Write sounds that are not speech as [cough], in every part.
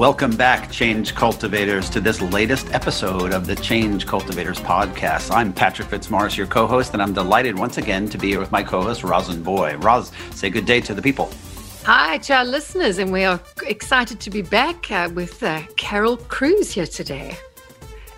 Welcome back, Change Cultivators, to this latest episode of the Change Cultivators podcast. I'm Patrick Fitzmaurice, your co host, and I'm delighted once again to be here with my co host, Rosin Boy. Roz, say good day to the people. Hi to our listeners, and we are excited to be back uh, with uh, Carol Kruse here today.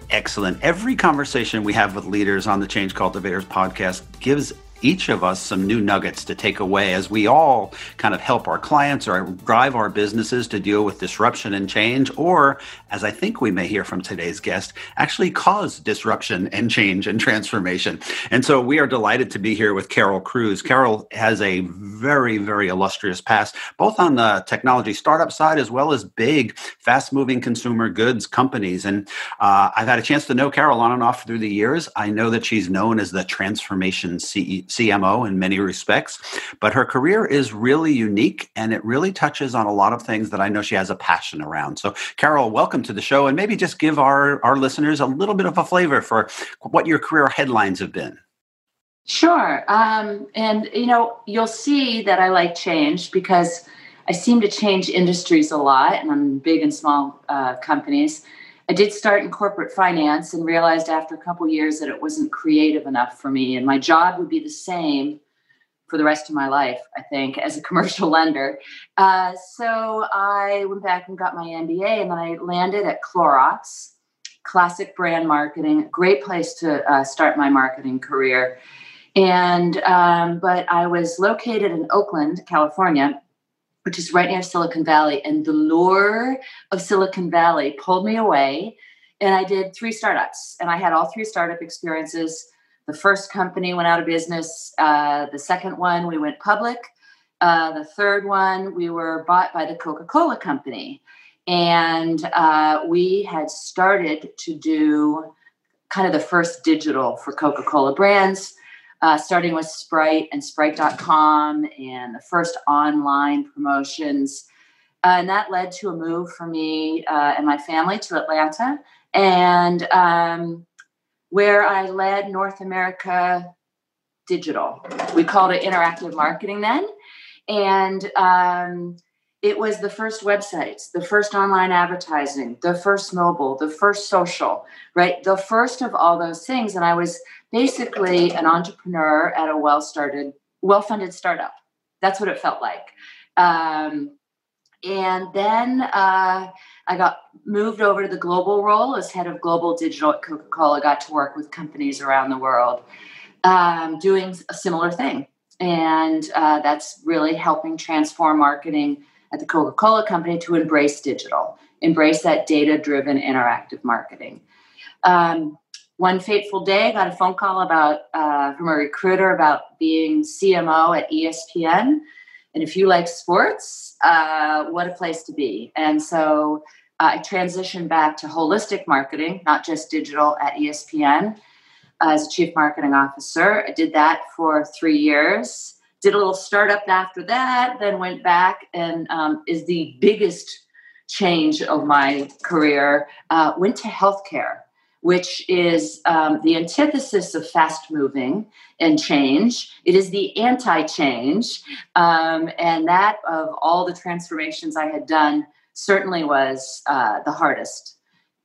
Excellent. Every conversation we have with leaders on the Change Cultivators podcast gives each of us some new nuggets to take away as we all kind of help our clients or drive our businesses to deal with disruption and change, or as I think we may hear from today's guest, actually cause disruption and change and transformation. And so we are delighted to be here with Carol Kruse. Carol has a very, very illustrious past, both on the technology startup side as well as big, fast moving consumer goods companies. And uh, I've had a chance to know Carol on and off through the years. I know that she's known as the transformation CEO CMO in many respects, but her career is really unique and it really touches on a lot of things that I know she has a passion around. So, Carol, welcome to the show and maybe just give our, our listeners a little bit of a flavor for what your career headlines have been. Sure. Um, and, you know, you'll see that I like change because I seem to change industries a lot and I'm big and small uh, companies. I did start in corporate finance and realized after a couple years that it wasn't creative enough for me, and my job would be the same for the rest of my life, I think, as a commercial [laughs] lender. Uh, so I went back and got my MBA, and then I landed at Clorox, classic brand marketing, great place to uh, start my marketing career. And um, but I was located in Oakland, California, which is right near Silicon Valley. And the lure of Silicon Valley pulled me away. And I did three startups, and I had all three startup experiences. The first company went out of business. Uh, the second one, we went public. Uh, the third one, we were bought by the Coca Cola Company. And uh, we had started to do kind of the first digital for Coca Cola brands uh, starting with Sprite and Sprite.com and the first online promotions. Uh, and that led to a move for me uh, and my family to Atlanta, and um, where I led North America digital. We called it interactive marketing then. And um, it was the first websites, the first online advertising, the first mobile, the first social, right? The first of all those things. And I was basically an entrepreneur at a well started, well funded startup. That's what it felt like. Um, and then uh, I got moved over to the global role as head of global digital at Coca Cola. Got to work with companies around the world um, doing a similar thing. And uh, that's really helping transform marketing at the Coca Cola Company to embrace digital, embrace that data driven interactive marketing. Um, one fateful day, I got a phone call about uh, from a recruiter about being CMO at ESPN. And if you like sports, uh, what a place to be. And so uh, I transitioned back to holistic marketing, not just digital at ESPN as a chief marketing officer. I did that for three years did a little startup after that, then went back and um, is the biggest change of my career. Uh, went to healthcare, which is um, the antithesis of fast moving and change. It is the anti change. Um, and that, of all the transformations I had done, certainly was uh, the hardest.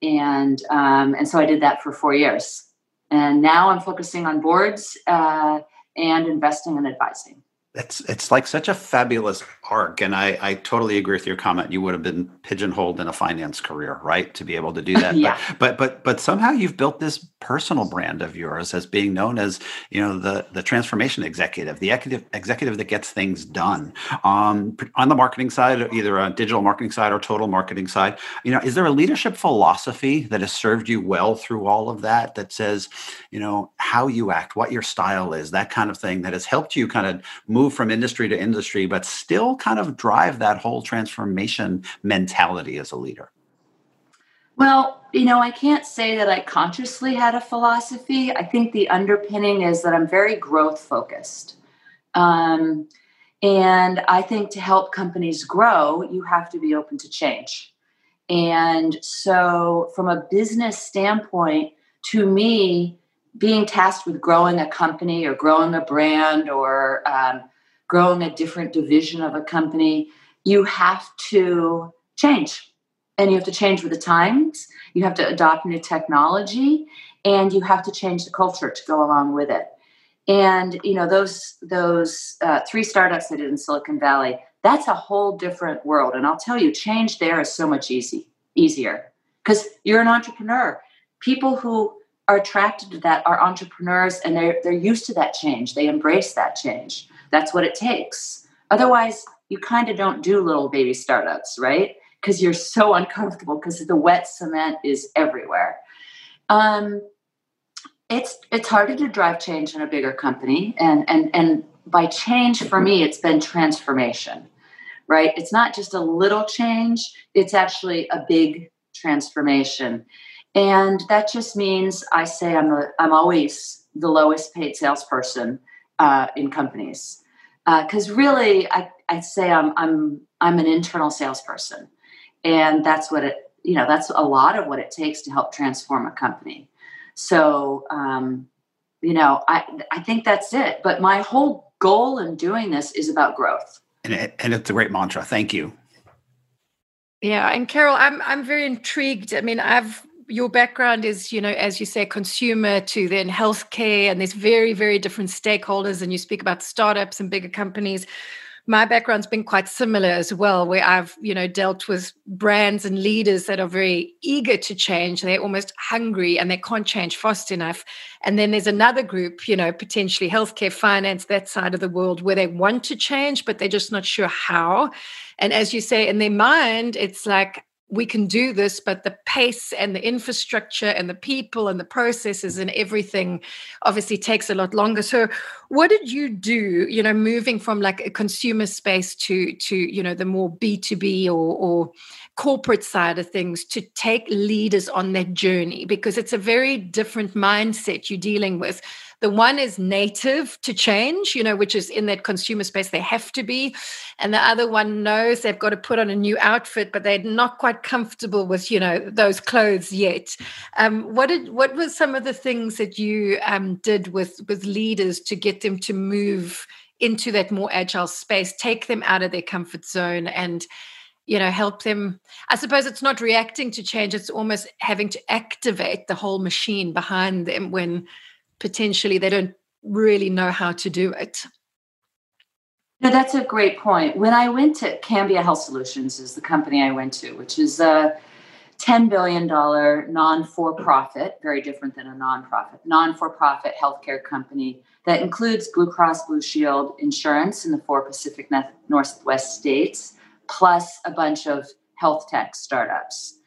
And, um, and so I did that for four years. And now I'm focusing on boards uh, and investing and advising it's it's like such a fabulous arc and I, I totally agree with your comment. You would have been pigeonholed in a finance career right to be able to do that. [laughs] Yeah. but, but but but somehow you've built this personal brand of yours as being known as you know the the transformation executive the executive executive that gets things done um, on the marketing side either a digital marketing side or total marketing side. You know is there a leadership philosophy that has served you well through all of that that says you know how you act what your style is that kind of thing that has helped you kind of move from industry to industry but still kind of drive that whole transformation mentality as a leader well, you know, I can't say that I consciously had a philosophy. I think the underpinning is that I'm very growth focused. Um, and I think to help companies grow, you have to be open to change. And so, from a business standpoint, to me, being tasked with growing a company or growing a brand or um, growing a different division of a company, you have to change and you have to change with the times. You have to adopt new technology, and you have to change the culture to go along with it. And you know those those uh, three startups I did in Silicon Valley. That's a whole different world, and I'll tell you, change there is so much easy easier because you're an entrepreneur. People who are attracted to that are entrepreneurs, and they're they're used to that change. They embrace that change. That's what it takes. Otherwise, you kind of don't do little baby startups, right? Because you're so [laughs] uncomfortable because the wet cement is everywhere. Um, it's it's harder to drive change in a bigger company and and and by change for me it's been transformation right it's not just a little change it's actually a big transformation and that just means i say i'm a, i'm always the lowest paid salesperson uh, in companies because uh, really I, I say I'm, I'm i'm an internal salesperson and that's what it you know that's a lot of what it takes to help transform a company so, um, you know, I, I think that's it. But my whole goal in doing this is about growth. And, it, and it's a great mantra. Thank you. Yeah, and Carol, I'm I'm very intrigued. I mean, I've your background is, you know, as you say, consumer to then healthcare, and there's very, very different stakeholders. And you speak about startups and bigger companies. My background's been quite similar as well where i've you know dealt with brands and leaders that are very eager to change. They're almost hungry and they can't change fast enough. And then there's another group you know potentially healthcare finance that side of the world where they want to change but they're just not sure how. And as you say in their mind it's like we can do this, but the pace and the infrastructure and the people and the processes and everything obviously takes a lot longer. So, what did you do? You know, moving from like a consumer space to to you know the more B two B or or corporate side of things to take leaders on that journey because it's a very different mindset you're dealing with the one is native to change, you know, which is in that consumer space, they have to be. And the other one knows they've got to put on a new outfit, but they're not quite comfortable with, you know, those clothes yet. Um, what did what were some of the things that you um, did with with leaders to get them to move into that more agile space, take them out of their comfort zone and you know help them i suppose it's not reacting to change it's almost having to activate the whole machine behind them when potentially they don't really know how to do it. No, that's a great point. When I went to Cambia Health Solutions, is the company I went to, which is a $10 billion non for profit, very different than a non-profit, non for profit healthcare company that includes Blue Cross Blue Shield insurance in the four Pacific Northwest states, plus a bunch of health tech startups.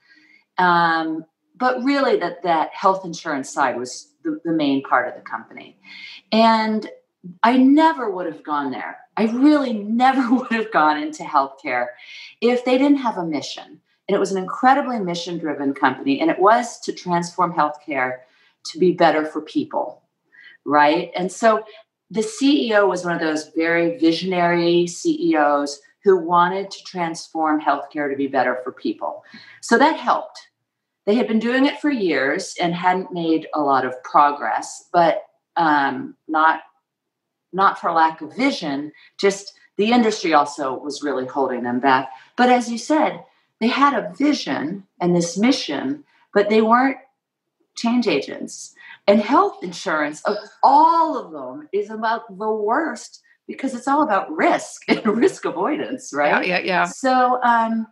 Um, but really, that, that health insurance side was the, the main part of the company. And I never would have gone there. I really [laughs] never would have gone into healthcare if they didn't have a mission. And it was an incredibly mission driven company, and it was to transform healthcare to be better for people. Right. And so the CEO was one of those very visionary CEOs who wanted to transform healthcare to be better for people. So that helped. They had been doing it for years and hadn't made a lot of progress, but um, not not for lack of vision. Just the industry also was really holding them back. But as you said, they had a vision and this mission, but they weren't change agents. And health insurance, of all of them, is about the worst because it's all about risk [laughs] and risk avoidance, right? Yeah, yeah, yeah. So, um,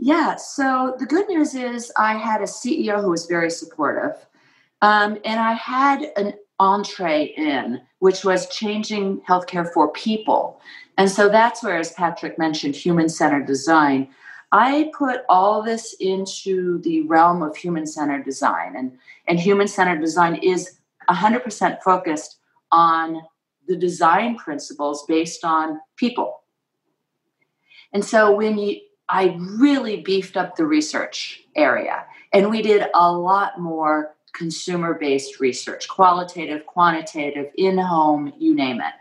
yeah. So the good news is I had a CEO who was very supportive. Um, and I had an entree in, which was changing healthcare for people. And so that's where, as Patrick mentioned, human centered design. I put all this into the realm of human centered design. And, and human centered design is 100% focused on the design principles based on people. And so when you I really beefed up the research area. And we did a lot more consumer based research, qualitative, quantitative, in home, you name it.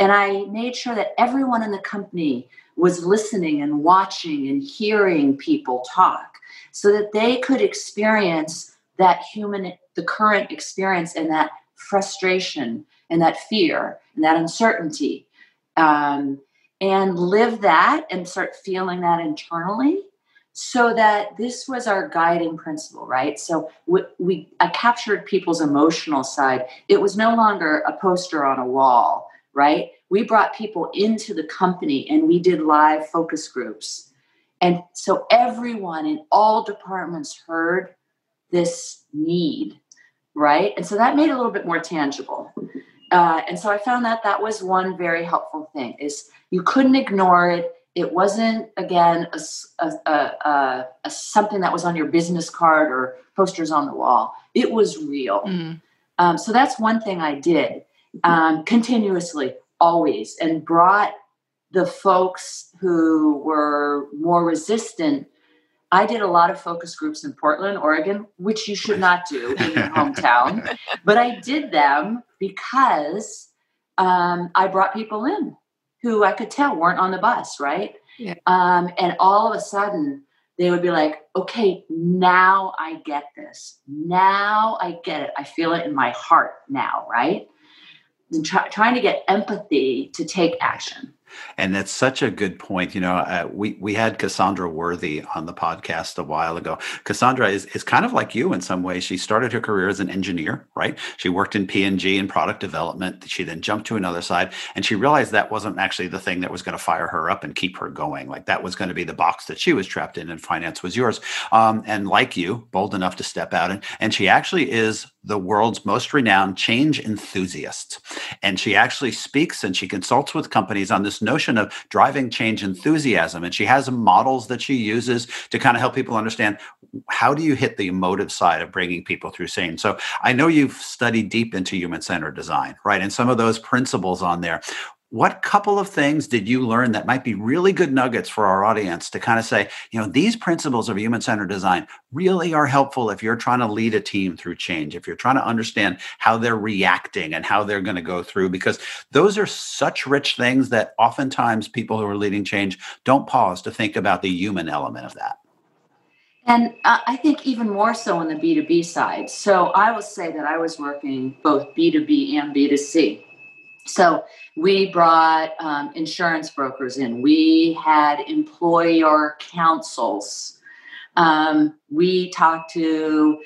And I made sure that everyone in the company was listening and watching and hearing people talk so that they could experience that human, the current experience and that frustration and that fear and that uncertainty. Um, and live that and start feeling that internally so that this was our guiding principle right? So we, we I captured people's emotional side. It was no longer a poster on a wall right? We brought people into the company and we did live focus groups. And so everyone in all departments heard this need right? And so that made it a little bit more tangible uh, and so i found that that was one very helpful thing is you couldn't ignore it. It wasn't again a, a, a, a, something that was on your business card or posters on the wall. It was real. Mm. um, so that's one thing i did um, continuously always and brought the folks who were more resistant I did a lot of focus groups in Portland, Oregon, which you should not do in your hometown. [laughs] but I did them because um, I brought people in who I could tell weren't on the bus, right? Yeah. Um, and all of a sudden, they would be like, okay, now I get this. Now I get it. I feel it in my heart now, right? And try, trying to get empathy to take action. And that's such a good point. You know, uh, we we had Cassandra Worthy on the podcast a while ago. Cassandra is, is kind of like you in some ways. She started her career as an engineer, right? She worked in P&G and product development. She then jumped to another side and she realized that wasn't actually the thing that was going to fire her up and keep her going. Like that was going to be the box that she was trapped in and finance was yours. Um, and like you, bold enough to step out. And, and she actually is the world's most renowned change enthusiast. And she actually speaks and she consults with companies on this notion of driving change enthusiasm. And she has models that she uses to kind of help people understand how do you hit the emotive side of bringing people through change. So I know you've studied deep into human centered design, right? And some of those principles on there what couple of things did you learn that might be really good nuggets for our audience to kind of say, you know, these principles of human centered design really are helpful if you're trying to lead a team through change, if you're trying to understand how they're reacting and how they're going to go through, because those are such rich things that oftentimes people who are leading change don't pause to think about the human element of that. And I think even more so on the B2B side. So I will say that I was working both B2B and B2C. So we brought um, insurance brokers in. We had employer councils. Um, we talked to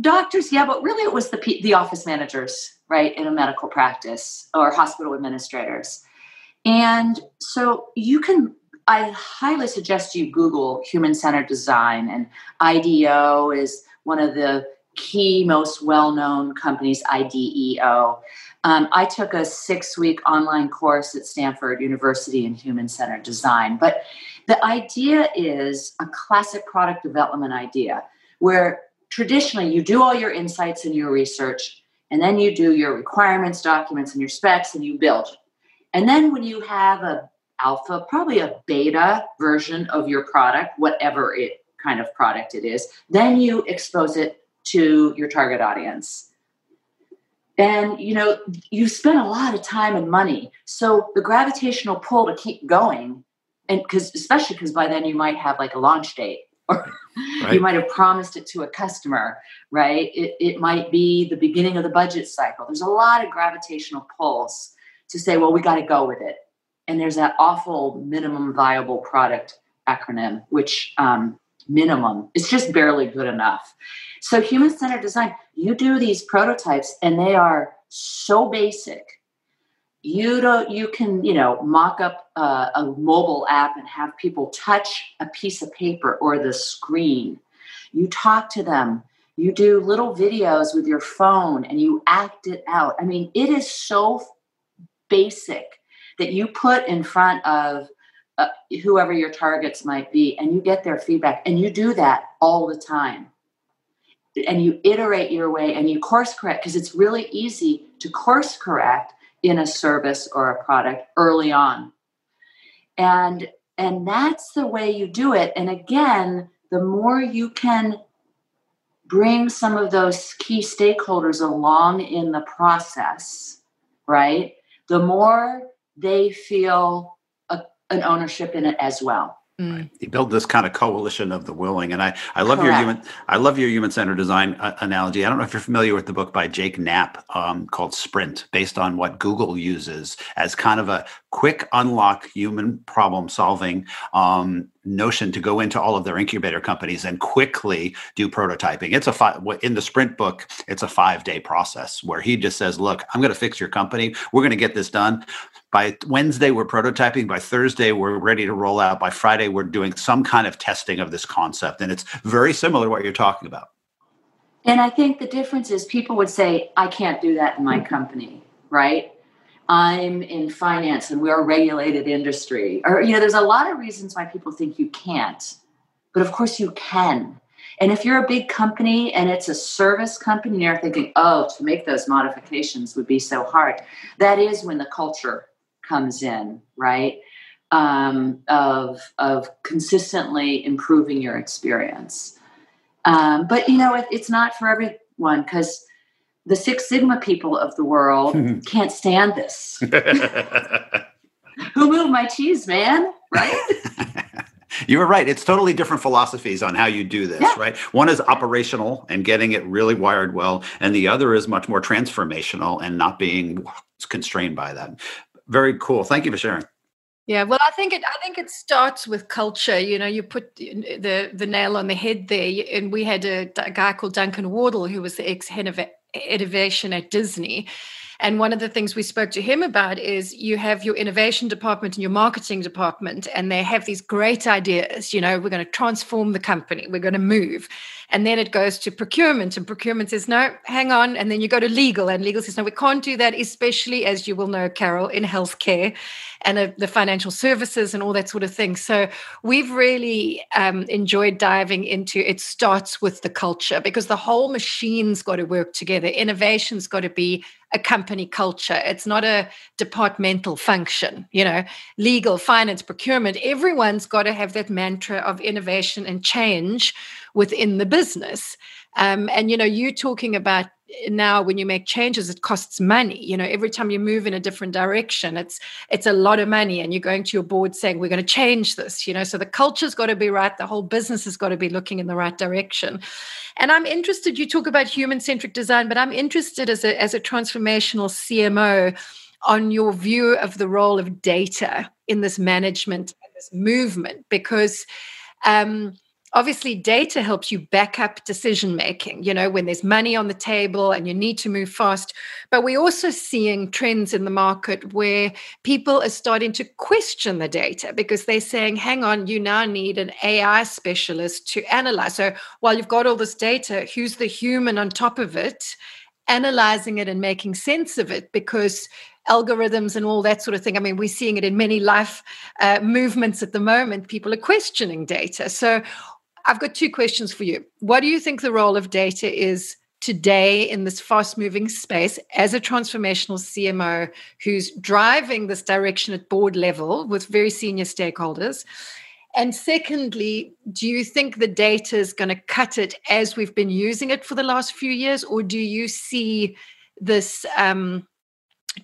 doctors, yeah, but really it was the the office managers, right, in a medical practice or hospital administrators. And so you can. I highly suggest you Google human centered design, and IDEO is one of the key, most well known companies, IDEO. Um, I took a six week online course at Stanford University in human centered design. But the idea is a classic product development idea where traditionally you do all your insights and your research, and then you do your requirements documents and your specs and you build. And then when you have a alpha, probably a beta version of your product, whatever it kind of product it is, then you expose it to your target audience and you know you spend a lot of time and money. So the gravitational pull to keep going and because especially because by then you might have like a launch date [laughs] or right. you might have promised it to a customer right? It, it might be the beginning of the budget cycle. There's a lot of gravitational pulls to say well we got to go with it. And there's that awful minimum viable product acronym which um, minimum It's just barely good enough so human centered design, you do these prototypes and they are so basic. You don't you can, you know, mock up a, a mobile app and have people touch a piece of paper or the screen. You talk to them. You do little videos with your phone and you act it out. I mean, it is so basic that you put in front of uh, whoever your targets might be and you get their feedback and you do that all the time. And you iterate your way and you course correct because it's really easy to course correct in a service or a product early on. And and that's the way you do it and again the more you can bring some of those key stakeholders along in the process right the more they feel an ownership in it as well Mm. You build this kind of coalition of the willing, and I, I love Correct. your human, I love your human centered design uh, analogy. I don't know if you're familiar with the book by Jake Knapp um, called Sprint, based on what Google uses as kind of a quick unlock human problem solving um, notion to go into all of their incubator companies and quickly do prototyping. It's a five in the Sprint book. It's a five day process where he just says, "Look, I'm going to fix your company. We're going to get this done." by Wednesday, we're prototyping. By Thursday, we're ready to roll out. By Friday, we're doing some kind of testing of this concept. And it's very similar to what you're talking about. And I think the difference is people would say, I can't do that in my hmm. company, right? I'm in finance and we're a regulated industry. Or, you know, there's a lot of reasons why people think you can't. But of course, you can. And if you're a big company and it's a service company, and you're thinking, oh, to make those modifications would be so hard. That is when the culture comes in, right? Um, of of consistently improving your experience. Um, but you know, it, it's not for everyone because the Six Sigma people of the world [laughs] can't stand this. [laughs] Who moved my cheese, man? Right? [laughs] You were right. It's totally different philosophies on how you do this, yeah. right? One is operational and getting it really wired well, and the other is much more transformational and not being constrained by that very cool. Thank you for sharing. Yeah, well, I think it. I think it starts with culture. You know, you put the the nail on the head there. And we had a, a guy called Duncan Wardle, who was the ex head of innovation at Disney, and one of the things we spoke to him about is you have your innovation department and your marketing department, and they have these great ideas. You know, we're going to transform the company, we're going to move. And then it goes to procurement, and procurement says, no, hang on. And then you go to legal, and legal says, no, we can't do that, especially as you will know, Carol, in healthcare and uh, the financial services and all that sort of thing. So we've really um, enjoyed diving into it starts with the culture because the whole machine's got to work together. Innovation's got to be a company culture. It's not a departmental function, you know, legal, finance, procurement. Everyone's got to have that mantra of innovation and change within the business. Um, and, you know, you talking about now when you make changes it costs money. You know every time you move in a different direction it's it's a lot of money and you're going to your board saying we're going to change this you know? So the culture's got to be right the whole business has got to be looking in the right direction. And i'm interested you talk about human centric design but i'm interested as a as a transformational cmo on your view of the role of data in this management and this movement because um, obviously data helps you back up decision making you know when there's money on the table and you need to move fast but we're also seeing trends in the market where people are starting to question the data because they're saying hang on you now need an ai specialist to analyze so while you've got all this data who's the human on top of it analyzing it and making sense of it because algorithms and all that sort of thing. I mean, we're seeing it in many life uh, movements at the moment. People are questioning data. So, I've got two questions for you. What do you think the role of data is today in this fast moving space as a transformational CMO who's driving this direction at board level with very senior stakeholders? And secondly, do you think the data is going to cut it as we've been using it for the last few years, or do you see this um,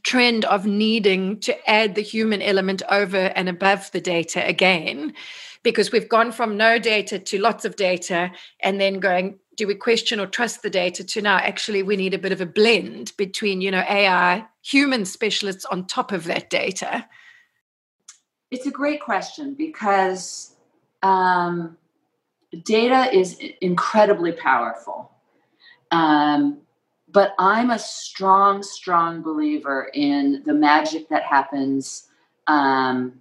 trend of needing to add the human element over and above the data again? Because we've gone from no data to lots of data and then going do we question or trust the data to now actually we need a bit of a blend between you know ai human specialists on top of that data? It's a great question because um, data is incredibly powerful. Um, but i'm a strong strong believer in the magic that happens um,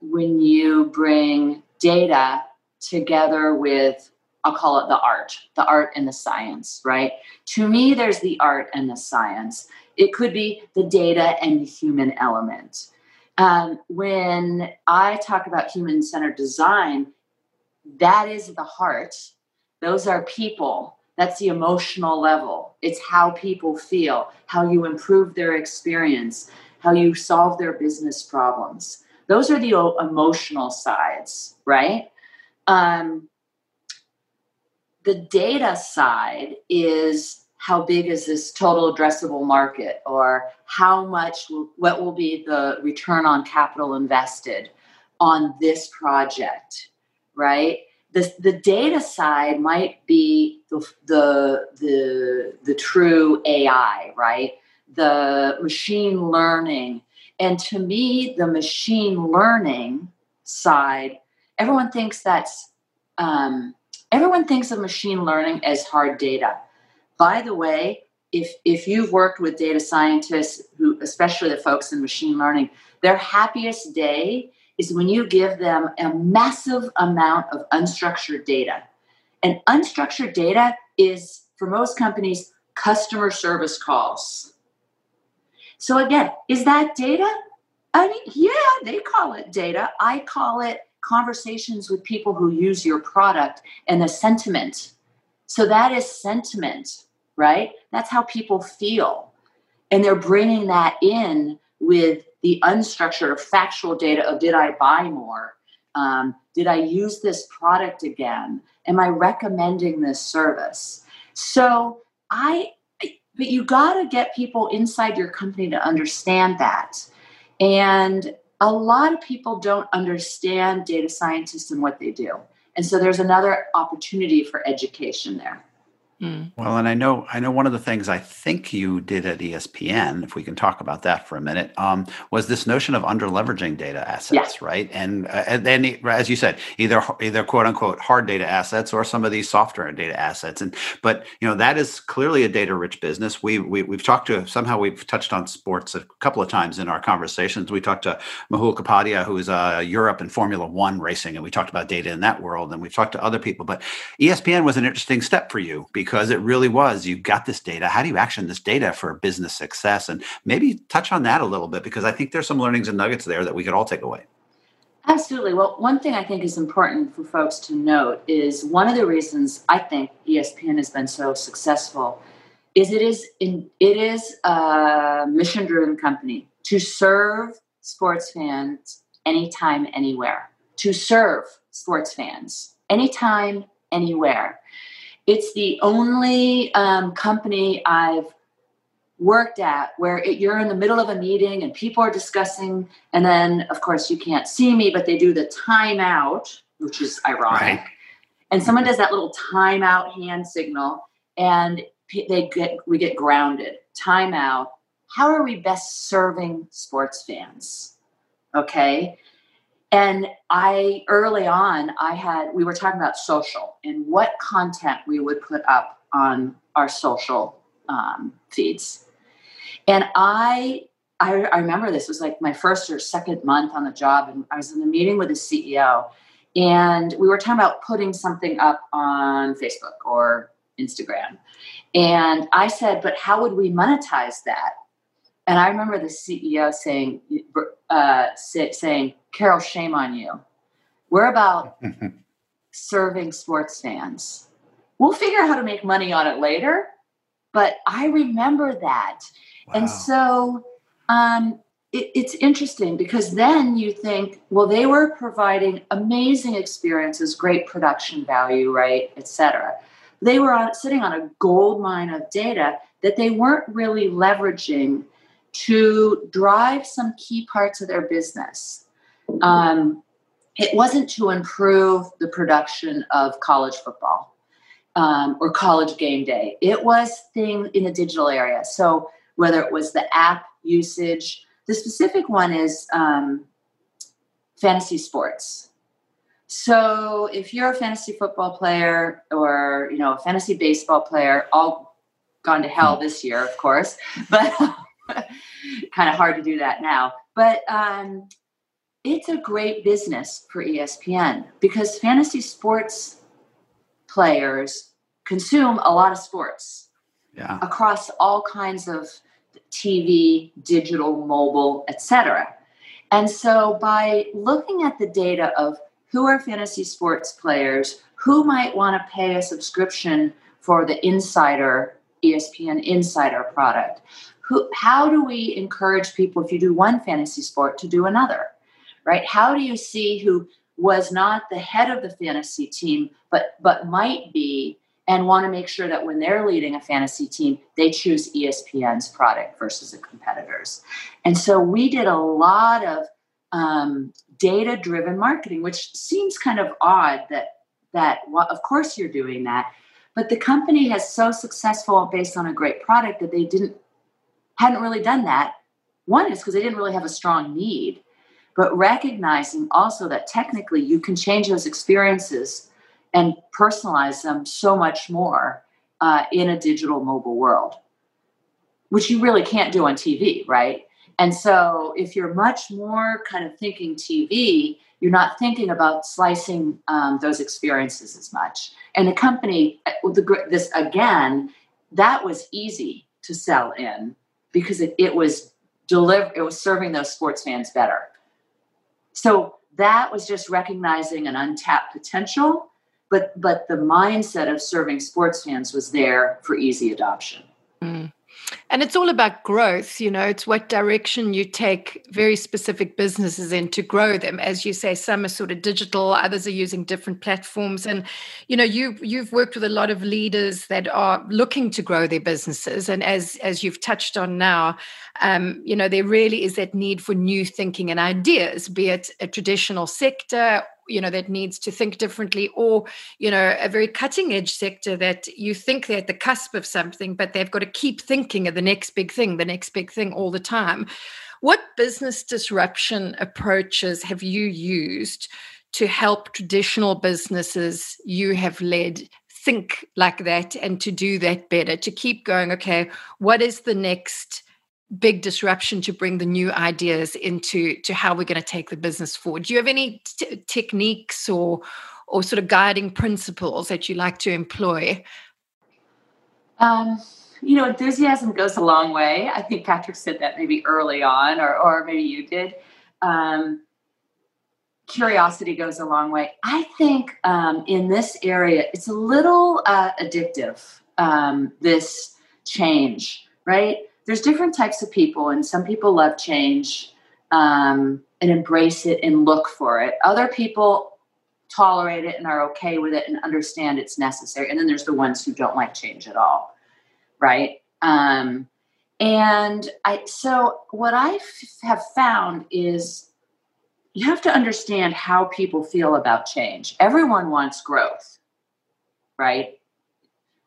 when you bring data together with I'll call it the art, the art and the science, right? To me, there's the art and the science. It could be the data and the human element. Um, when I talk about human centered design, that is the heart. Those are people. That's the emotional level. It's how people feel, how you improve their experience, how you solve their business problems. Those are the emotional sides, right? Um, the data side is how big is this total addressable market or how much what will be the return on capital invested on this project, right? The, the data side might be the, the, the, the true AI, right? The machine learning. And to me, the machine learning side, everyone thinks that's, um, everyone thinks of machine learning as hard data. By the way, if if you've worked with data scientists who especially the folks in machine learning their happiest day is when you give them a massive amount of unstructured data and unstructured data is for most companies customer service calls so again is that data i mean yeah they call it data i call it conversations with people who use your product and the sentiment so that is sentiment right? That's how people feel. And they're bringing that in with the unstructured factual data of did I buy more? Um, did I use this product again? Am I recommending this service? So I, but you got to get people inside your company to understand that. And a lot of people don't understand data scientists and what they do. And so there's another opportunity for education there. Mm. Well, and I know I know one of the things I think you did at ESPN, if we can talk about that for a minute, um, was this notion of underleveraging data assets, yeah. right? And uh, and then, as you said, either either quote unquote hard data assets or some of these software data assets. And but you know that is clearly a data rich business. We, we we've talked to somehow we've touched on sports a couple of times in our conversations. We talked to Mahul Kapadia, who is uh, Europe and Formula One racing, and we talked about data in that world. And we've talked to other people, but ESPN was an interesting step for you because because it really was you've got this data how do you action this data for business success? And maybe touch on that a little bit because i think there's some learnings and nuggets there that we could all take away. Absolutely. Well one thing i think is important for folks to note is one of the reasons i think espn has been so successful is it is in it is a mission driven company to serve sports fans anytime anywhere. To serve sports fans anytime anywhere it's the only um, company I've worked at where it, you're in the middle of a meeting and people are discussing, and then of course you can't see me, but they do the timeout, which is ironic. Right. And someone does that little timeout hand signal, and they get we get grounded. Timeout. How are we best serving sports fans? Okay, and I early on, I had we were talking about social and what content we would put up on our social um, feeds. And I, I, I remember this was like my first or second month on the job, and I was in a meeting with the CEO, and we were talking about putting something up on Facebook or Instagram. And I said, but how would we monetize that? And I remember the CEO saying, uh, saying, Carol, shame on you. We're about [laughs] serving sports fans. We'll figure out how to make money on it later. But I remember that. Wow. And so um, it, it's interesting because then you think, well, they were providing amazing experiences, great production value, right, et cetera. They were on, sitting on a gold mine of data that they weren't really leveraging to drive some key parts of their business. Um, it wasn't to improve the production of college football um, or college game day. It was thing in the digital area. So whether it was the app usage, the specific one is um, fantasy sports. So if you're a fantasy football player or you know a fantasy baseball player, all gone to hell this year, of course, [laughs] but [laughs] kind of hard to do that now. But um, it's a great business for ESPN because fantasy sports players consume a lot of sports yeah. across all kinds of TV, digital, mobile, etc. And so by looking at the data of who are fantasy sports players, who might want to pay a subscription for the Insider ESPN Insider product, who, how do we encourage people if you do one fantasy sport to do another? Right? How do you see who was not the head of the fantasy team, but but might be, and want to make sure that when they're leading a fantasy team, they choose ESPN's product versus a competitor's. And so we did a lot of um, data driven marketing, which seems kind of odd that that well, of course you're doing that, but the company has so successful based on a great product that they didn't hadn't really done that. One is because they didn't really have a strong need, but recognizing also that technically you can change those experiences and personalize them so much more uh, in a digital mobile world, which you really can't do on TV, right? And so, if you're much more kind of thinking TV, you're not thinking about slicing um, those experiences as much. And the company, uh, this again, that was easy to sell in because it, it was deliver, it was serving those sports fans better. So that was just recognizing an untapped potential, but but the mindset of serving sports fans was there for easy adoption. Mm. And it's all about growth, you know, it's what direction you take very specific businesses in to grow them. As you say, some are sort of digital, others are using different platforms. And, you know, you you've worked with a lot of leaders that are looking to grow their businesses. And as as you've touched on now, um, you know, there really is that need for new thinking and ideas, be it a traditional sector you know that needs to think differently or you know a very cutting edge sector that you think they're at the cusp of something but they've got to keep thinking of the next big thing the next big thing all the time. What business disruption approaches have you used to help traditional businesses you have led think like that and to do that better to keep going okay what is the next big disruption to bring the new ideas into to how we're going to take the business forward. Do you have any t- techniques or or sort of guiding principles that you like to employ? Um, you know enthusiasm goes a long way. I think patrick said that maybe early on or, or maybe you did. Um, curiosity goes a long way. I think um, in this area it's a little uh, addictive um, this change right there's different types of people, and some people love change um, and embrace it and look for it. Other people tolerate it and are okay with it and understand it's necessary. And then there's the ones who don't like change at all, right? Um, and I so what I f- have found is you have to understand how people feel about change. Everyone wants growth, right?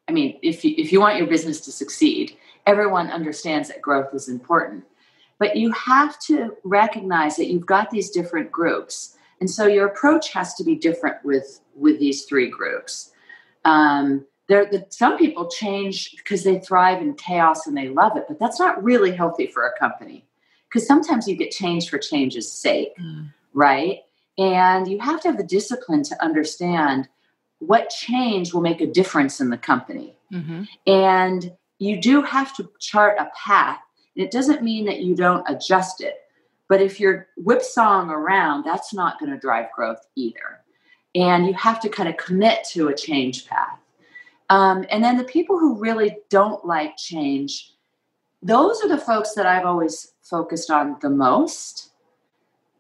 I mean, if you, if you want your business to succeed, everyone understands that growth is important. But you have to recognize that you've got these different groups. And so your approach has to be different with, with these three groups. Um, there, the, some people change because they thrive in chaos and they love it, but that's not really healthy for a company because sometimes you get change for change's sake, mm. right? And you have to have the discipline to understand what change will make a difference in the company. Mm-hmm. And you do have to chart a path. And It doesn't mean that you don't adjust it. But if you're whipsawing around, that's not going to drive growth either. And you have to kind of commit to a change path. Um, and then the people who really don't like change, those are the folks that I've always focused on the most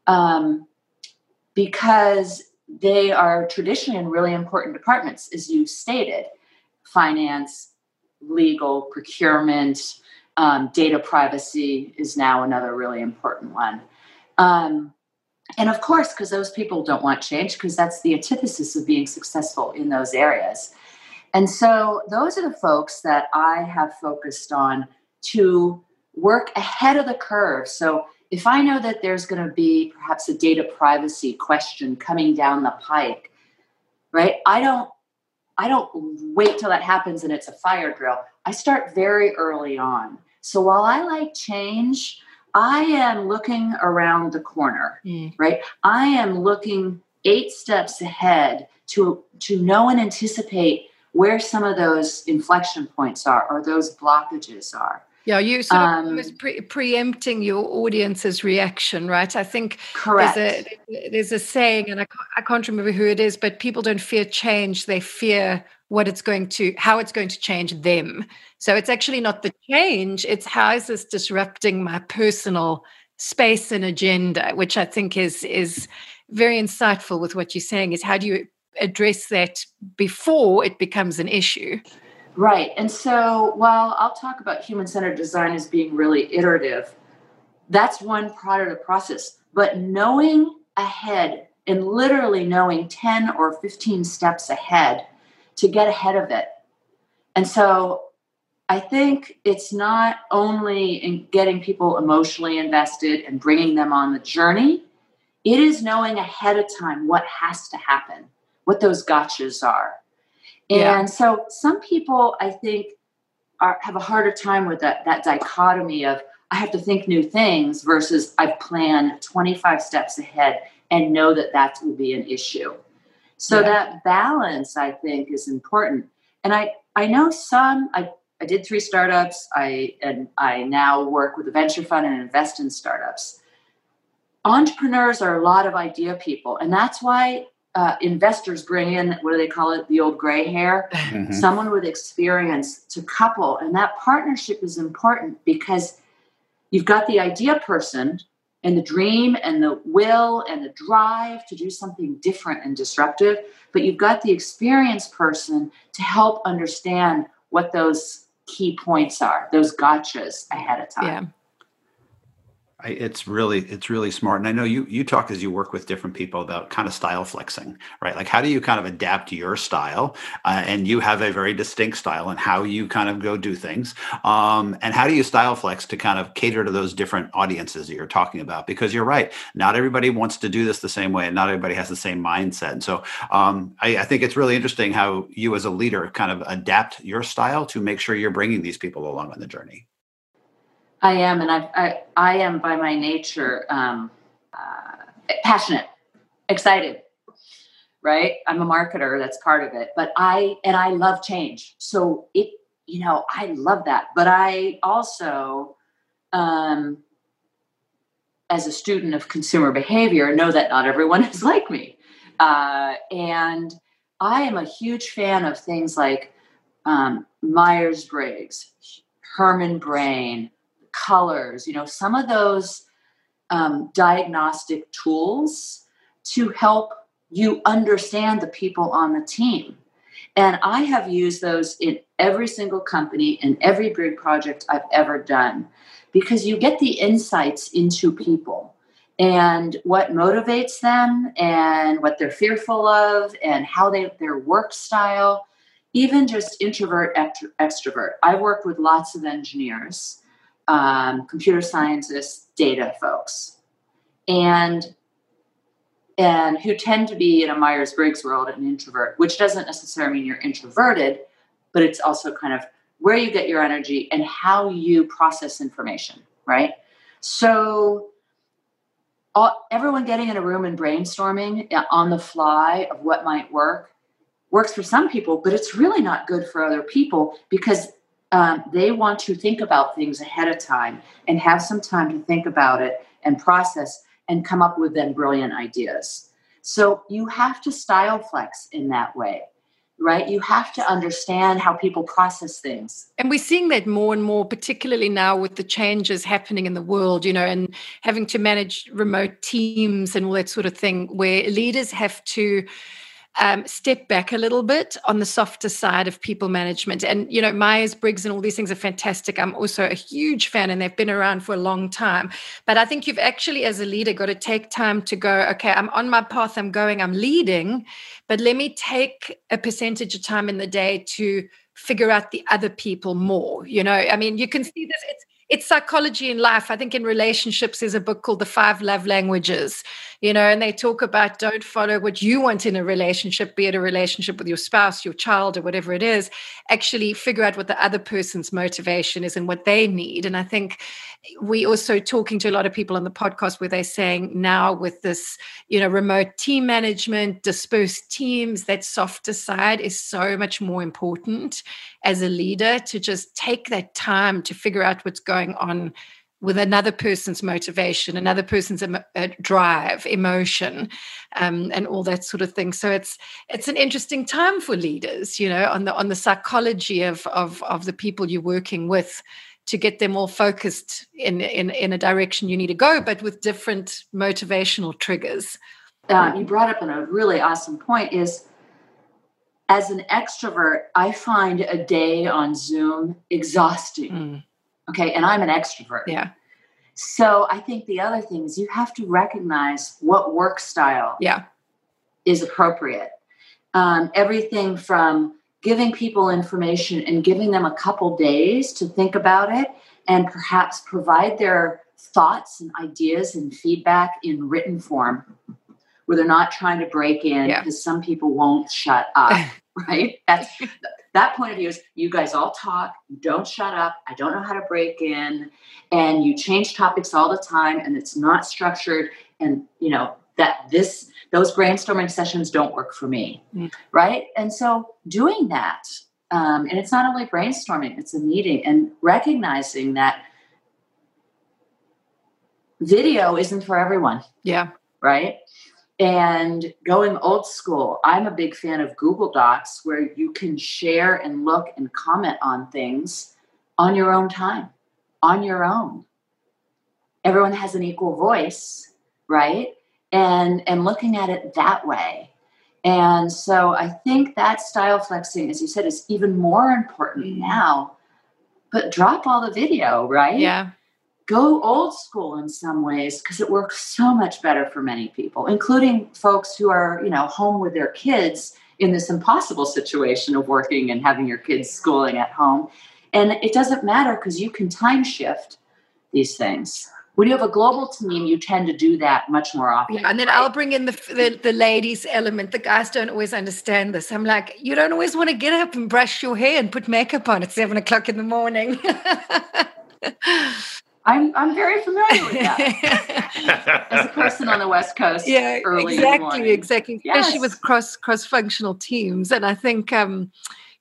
um, because they are traditionally in really important departments, as you stated finance, legal, procurement, um, data privacy is now another really important one. Um, and of course, because those people don't want change, because that's the antithesis of being successful in those areas. And so, those are the folks that I have focused on to work ahead of the curve. So, if I know that there's going to be perhaps a data privacy question coming down the pike, right? I don't I don't wait till that happens and it's a fire drill. I start very early on. So while I like change, I am looking around the corner, mm. right? I am looking eight steps ahead to to know and anticipate where some of those inflection points are or those blockages are. Yeah, you sort of um, almost pre- preempting your audience's reaction, right? I think correct. There's a, there's a saying, and I can't, I can't remember who it is, but people don't fear change; they fear what it's going to, how it's going to change them. So it's actually not the change; it's how is this disrupting my personal space and agenda, which I think is is very insightful with what you're saying. Is how do you address that before it becomes an issue? Right. And so while I'll talk about human centered design as being really iterative, that's one part of the process. but knowing ahead and literally knowing 10 or 15 steps ahead to get ahead of it. And so I think it's not only in getting people emotionally invested and bringing them on the journey, it is knowing ahead of time what has to happen, what those gotchas are. And yeah. so some people, I think, are, have a harder time with that, that dichotomy of I have to think new things versus I plan 25 steps ahead and know that that will be an issue. So yeah. that balance, I think, is important. And I, I know some, I, I did three startups. I and I now work with a venture fund and invest in startups. Entrepreneurs are a lot of idea people, and that's why uh, investors bring in what do they call it the old gray hair? [laughs] Mm-hmm. someone with experience to couple and that partnership is important because you've got the idea person and the dream and the will and the drive to do something different and disruptive but you've got the experienced person to help understand what those key points are those gotchas ahead of time. Yeah I, it's really it's really smart. And i know you you talk as you work with different people about kind of style flexing right? Like how do you kind of adapt your style? Uh, and you have a very distinct style and how you kind of go do things. Um, and how do you style flex to kind of cater to those different audiences that you're talking about? Because you're right not everybody wants to do this the same way and not everybody has the same mindset. And so um, I, I think it's really interesting how you as a leader kind of adapt your style to make sure you're bringing these people along on the journey I am, and I, I, I am by my nature um, uh, passionate, excited. Right, I'm a marketer. That's part of it. But I and I love change. So it, you know, I love that. But I also, um, as a student of consumer behavior, know that not everyone [laughs] is like me, uh, and I am a huge fan of things like um, Myers Briggs, Herrmann Brain, colors, you know, some of those um, diagnostic tools to help you understand the people on the team. And I have used those in every single company and every big project I've ever done because you get the insights into people and what motivates them and what they're fearful of and how they their work style even just introvert extrovert i've worked with lots of engineers um, computer scientists, data folks, and and who tend to be in a Myers Briggs world an introvert, which doesn't necessarily mean you're introverted, but it's also kind of where you get your energy and how you process information, right? So, all, everyone getting in a room and brainstorming on the fly of what might work works for some people, but it's really not good for other people because um, they want to think about things ahead of time and have some time to think about it and process and come up with then brilliant ideas. So you have to style flex in that way right? You have to understand how people process things. And we're seeing that more and more, particularly now with the changes happening in the world, you know, and having to manage remote teams and all that sort of thing, where leaders have to um, step back a little bit on the softer side of people management. And, you know, Myers Briggs and all these things are fantastic. I'm also a huge fan and they've been around for a long time. But I think you've actually, as a leader, got to take time to go, okay, I'm on my path, I'm going, I'm leading, but let me take a percentage of time in the day to figure out the other people more. You know, I mean, you can see this, it's, it's psychology in life. I think in relationships, there's a book called The Five Love Languages, you know, and they talk about don't follow what you want in a relationship, be it a relationship with your spouse, your child, or whatever it is. Actually, figure out what the other person's motivation is and what they need. And I think we also talking to a lot of people on the podcast where they're saying now with this, you know, remote team management, dispersed teams, that softer side is so much more important as a leader to just take that time to figure out what's going on with another person's motivation, another person's em- uh, drive, emotion, um, and all that sort of thing. So it's it's an interesting time for leaders, you know, on the on the psychology of of of the people you're working with to get them all focused in in in a direction you need to go, but with different motivational triggers. Uh, you brought up a really awesome point is as an extrovert, I find a day on Zoom exhausting. Mm. Okay. And I'm an extrovert. Yeah. So I think the other thing is you have to recognize what work style yeah. is appropriate. Um, everything from giving people information and giving them a couple days to think about it and perhaps provide their thoughts and ideas and feedback in written form where they're not trying to break in Yeah. because some people won't shut up [laughs] right that's that point of view is you guys all talk don't shut up i don't know how to break in and you change topics all the time and it's not structured and you know that this those brainstorming sessions don't work for me Mm. right and so doing that um, and it's not only brainstorming it's a meeting and recognizing that video isn't for everyone Yeah. right? And going old school, I'm a big fan of Google Docs where you can share and look and comment on things on your own time, on your own. Everyone has an equal voice, right? And and looking at it that way. And so I think that style flexing, as you said, is even more important Mm. now. But drop all the video, right? Yeah. go old school in some ways because it works so much better for many people including folks who are you know home with their kids in this impossible situation of working and having your kids schooling at home and it doesn't matter because you can time shift these things when you have a global team you tend to do that much more often Yeah, and then right? I'll bring in the, the the ladies element. The guys don't always understand this. I'm like, you don't always want to get up and brush your hair and put makeup on at seven o'clock in the morning. [laughs] I'm, I'm very familiar with that [laughs] as a person on the west coast yeah, early in the exactly, exactly. Especially with cross cross functional teams, and I think. um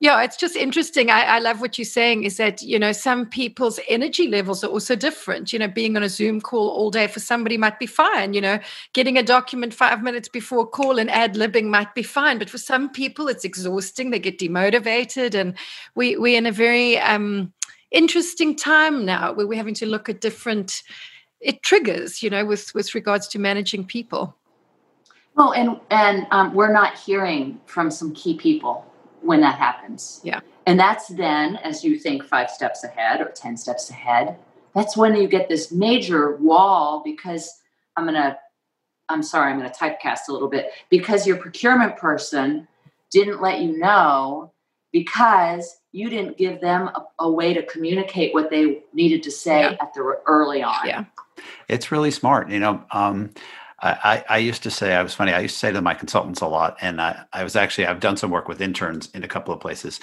yeah, it's just interesting. I, I love what you're saying is that, you know, some people's energy levels are also different. You know, being on a Zoom call all day for somebody might be fine. You know, getting a document five minutes before a call and ad libbing might be fine. But for some people, it's exhausting. They get demotivated. And we, we're in a very um, interesting time now where we're having to look at different it triggers, you know, with, with regards to managing people. Well, and and um, we're not hearing from some key people when that happens. Yeah. And that's then, as you think five steps ahead or ten steps ahead, that's when you get this major wall because I'm gonna, I'm sorry, I'm gonna typecast a little bit because your procurement person didn't let you know because you didn't give them a, a way to communicate what they needed to say Yeah. at the early on. Yeah. It's really smart. You know, um, I, I used to say, I was funny, I used to say to my consultants a lot, and I, I was actually, I've done some work with interns in a couple of places.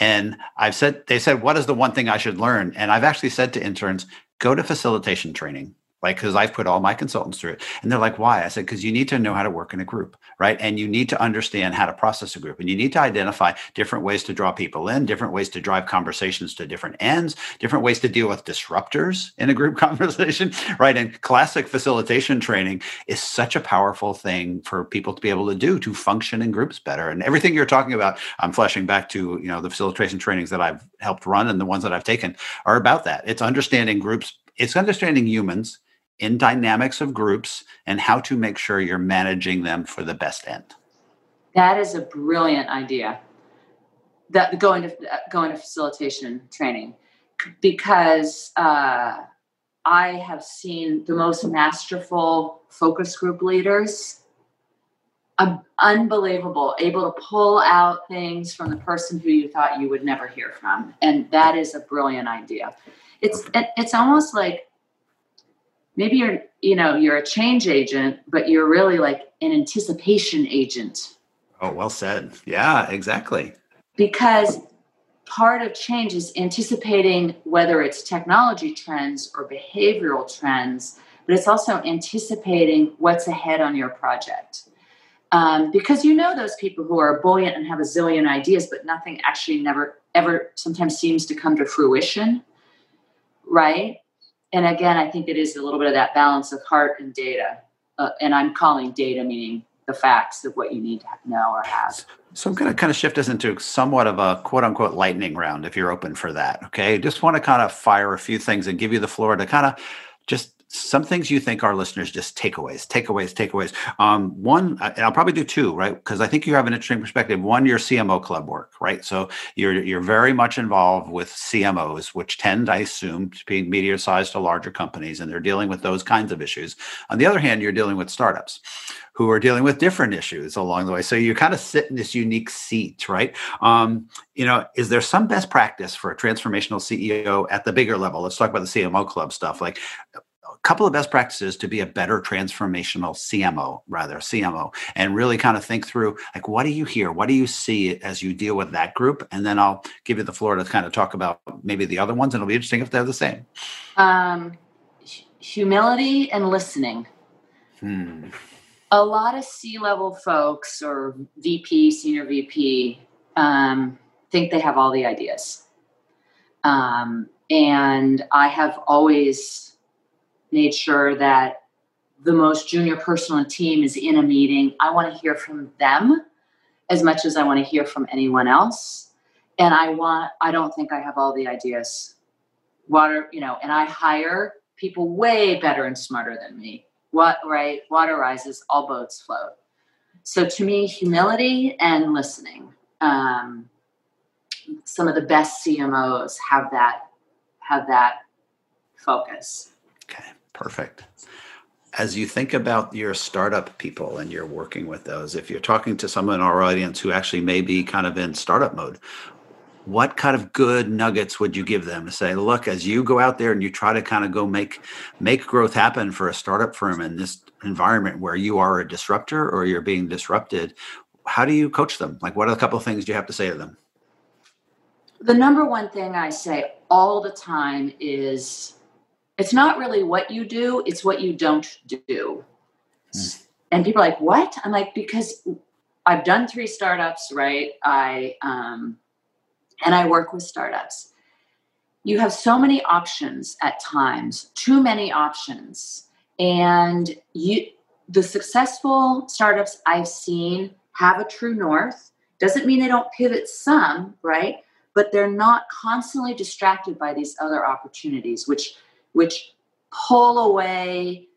And I've said, they said, what is the one thing I should learn? And I've actually said to interns, go to facilitation training. Like, because I've put all my consultants through it. And they're like, why? I said, because you need to know how to work in a group, right? And you need to understand how to process a group. And you need to identify different ways to draw people in, different ways to drive conversations to different ends, different ways to deal with disruptors in a group [laughs] conversation, right? And classic facilitation training is such a powerful thing for people to be able to do to function in groups better. And everything you're talking about, I'm flashing back to, you know, the facilitation trainings that I've helped run and the ones that I've taken are about that. It's understanding groups, it's understanding humans in dynamics of groups and how to make sure you're managing them for the best end. That is a brilliant idea. That going to going to facilitation training, because uh, I have seen the most masterful focus group leaders. Unbelievable, able to pull out things from the person who you thought you would never hear from, and that is a brilliant idea. It's it's almost like maybe you're you know you're a change agent, but you're really like an anticipation agent Oh, well said. Yeah, exactly. because part of change is anticipating whether it's technology trends or behavioral trends, but it's also anticipating what's ahead on your project. Um, because you know those people who are buoyant and have a zillion ideas, but nothing actually never ever sometimes seems to come to fruition, right? And again, I think it is a little bit of that balance of heart and data. Uh, and I'm calling data meaning the facts of what you need to know or have. So I'm going to kind of shift us into somewhat of a quote unquote lightning round if you're open for that. Okay. Just want to kind of fire a few things and give you the floor to kind of just some things you think our listeners just takeaways, takeaways, takeaways. Um, one, I'll probably do two, right? Because I think you have an interesting perspective. One, your CMO club work, right? So you're you're very much involved with CMOs, which tend, I assume, to be medium-sized to larger companies, and they're dealing with those kinds of issues. On the other hand, you're dealing with startups who are dealing with different issues along the way. So you kind of sit in this unique seat, right? Um, you know, is there some best practice for a transformational CEO at the bigger level? Let's talk about the CMO club stuff. Like couple of best practices to be a better transformational CMO, rather CMO, and really kind of think through like what do you hear, what do you see as you deal with that group, and then I'll give you the floor to kind of talk about maybe the other ones, and it'll be interesting if they're the same. Um, humility and listening. Hmm. A lot of C-level folks or VP, senior VP, um, think they have all the ideas, um, and I have always made sure that the most junior person on the team is in a meeting. I want to hear from them as much as I want to hear from anyone else. And I want, I don't think I have all the ideas. Water, you know, and I hire people way better and smarter than me. What, right? Water rises, all boats float. So to me, humility and listening. Um, some of the best CMOs have that have that focus. Okay. Perfect. As you think about your startup people and you're working with those, if you're talking to someone in our audience who actually may be kind of in startup mode, what kind of good nuggets would you give them to say, look, as you go out there and you try to kind of go make make growth happen for a startup firm in this environment where you are a disruptor or you're being disrupted, how do you coach them? Like what are a couple of things you have to say to them? The number one thing I say all the time is it's not really what you do, it's what you don't do. Mm. And people are like, what? I'm like, because I've done three startups, right? I um, and I work with startups. You have so many options at times, too many options. And you the successful startups I've seen have a true north. Doesn't mean they don't pivot some, right? But they're not constantly distracted by these other opportunities, which which pull away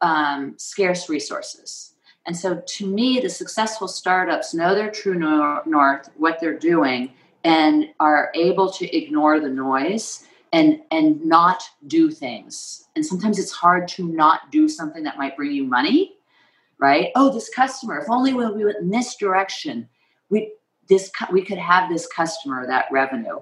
um, scarce resources. And so, to me, the successful startups know their true north, what they're doing, and are able to ignore the noise and and not do things. And sometimes it's hard to not do something that might bring you money, right? Oh, this customer. If only we went in this direction, we this we could have this customer that revenue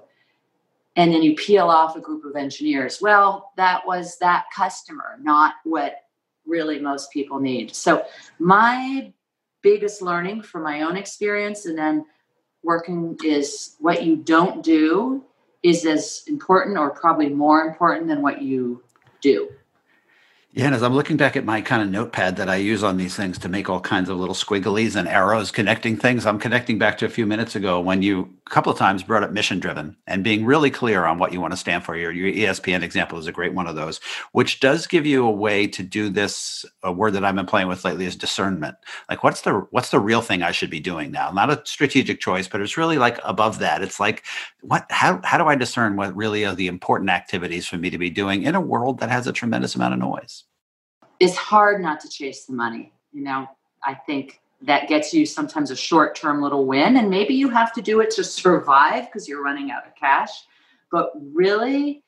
and then you peel off a group of engineers. Well that was that customer not what really most people need. So my biggest learning from my own experience and then working is what you don't do is as important or probably more important than what you do yeah, and as I'm looking back at my kind of notepad that I use on these things to make all kinds of little squigglies and arrows connecting things, I'm connecting back to a few minutes ago when you a couple of times brought up mission driven and being really clear on what you want to stand for. Your, your ESPN example is a great one of those, which does give you a way to do this. A word that I've been playing with lately is discernment. Like, what's the what's the real thing I should be doing now? Not a strategic choice, but it's really like above that. It's like, what? How how do I discern what really are the important activities for me to be doing in a world that has a tremendous amount of noise? It's hard not to chase the money. You know, I think that gets you sometimes a short term little win, and maybe you have to do it to survive because you're running out of cash. But really,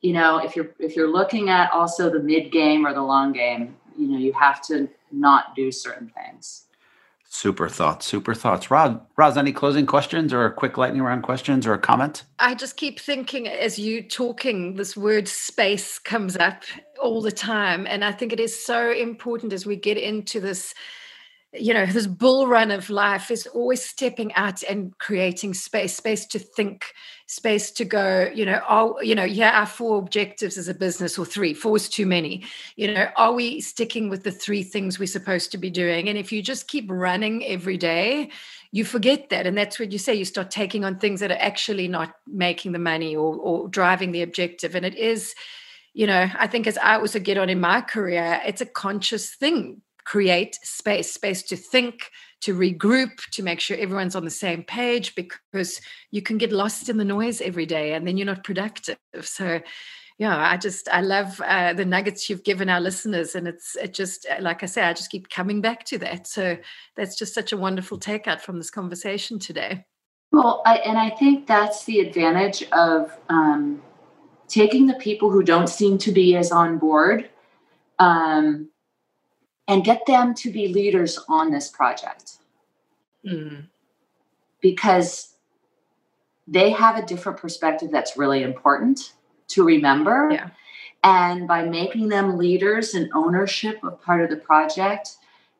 you know, if you're if you're looking at also the mid game or the long game, you know, you have to not do certain things. Super thoughts, super thoughts. Rod, Roz, any closing questions or a quick lightning round questions or a comment? I just keep thinking as you talking, this word space comes up all the time. And I think it is so important as we get into this you know this bull run of life is always stepping out and creating space space to think space to go you know are you know yeah our four objectives as a business or three four is too many. You know are we sticking with the three things we're supposed to be doing? And if you just keep running every day you forget that. And that's what you say you start taking on things that are actually not making the money or, or driving the objective. And it is you know i think as i also get on in my career it's a conscious thing create space space to think to regroup to make sure everyone's on the same page because you can get lost in the noise every day and then you're not productive. So yeah i just i love uh, the nuggets you've given our listeners and it's it just uh, like i say i just keep coming back to that. So that's just such a wonderful takeout from this conversation today. Well I, and i think that's the advantage of um, taking the people who don't seem to be as on board um, and get them to be leaders on this project mm. because they have a different perspective that's really important to remember. Yeah. And by making them leaders and ownership of part of the project,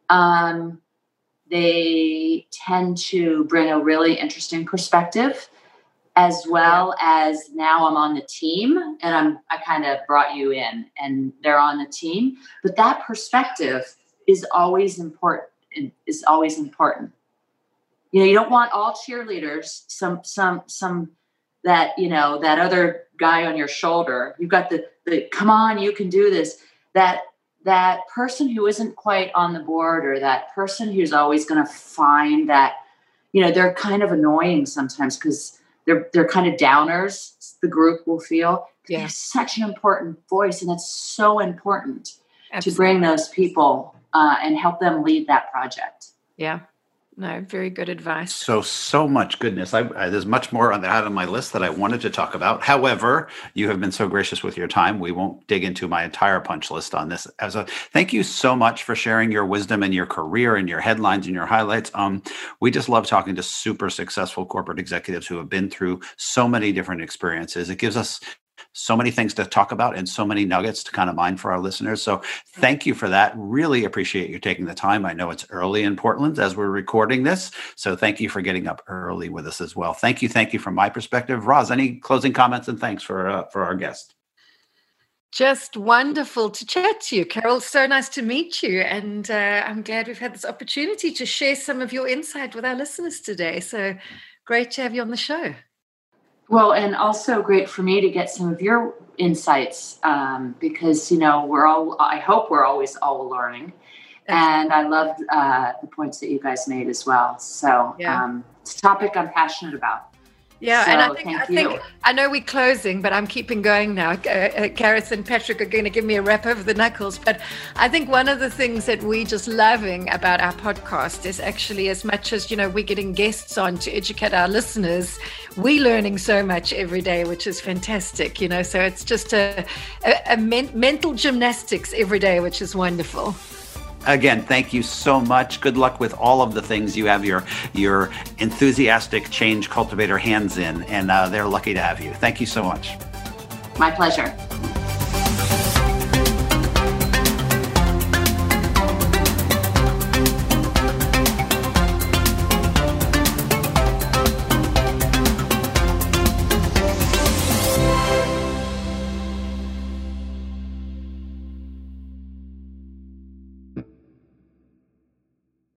um, they tend to bring a really interesting perspective as well as now I'm on the team and I'm I kind of brought you in and they're on the team. But that perspective is always important is always important. You know you don't want all cheerleaders some some some that you know that other guy on your shoulder. You've got the the come on you can do this. That that person who isn't quite on the board or that person who's always going to find that you know they're kind of annoying sometimes because they're they're kind of downers the group will feel yeah. they have such an important voice and it's so important Absolutely. to bring those people uh, and help them lead that project yeah no, very good advice. So, so much goodness. I, I, there's much more on that on my list that I wanted to talk about. However, you have been so gracious with your time. We won't dig into my entire punch list on this. As a thank you so much for sharing your wisdom and your career and your headlines and your highlights. Um, we just love talking to super successful corporate executives who have been through so many different experiences. It gives us so many things to talk about and so many nuggets to kind of mine for our listeners. So thank you for that. Really appreciate you taking the time. I know it's early in Portland as we're recording this. So thank you for getting up early with us as well. Thank you. Thank you from my perspective. Roz, any closing comments and thanks for uh, for our guest? Just wonderful to chat to you, Carol. So nice to meet you. And uh, I'm glad we've had this opportunity to share some of your insight with our listeners today. So great to have you on the show. Well, and also great for me to get some of your insights um, because you know we're all. I hope we're always all learning, and I loved uh, the points that you guys made as well. So yeah. um, it's a topic I'm passionate about. Yeah, so, and I think I think I know we're closing, but I'm keeping going now. Uh, uh, and Patrick are going to give me a rap over the knuckles. But I think one of the things that we're just loving about our podcast is actually as much as you know we're getting guests on to educate our listeners, we're learning so much every day, which is fantastic. You know, so it's just a, a, a men- mental gymnastics every day, which is wonderful again, thank you so much. Good luck with all of the things you have your your enthusiastic change cultivator hands in, and uh, they're lucky to have you. Thank you so much. My pleasure.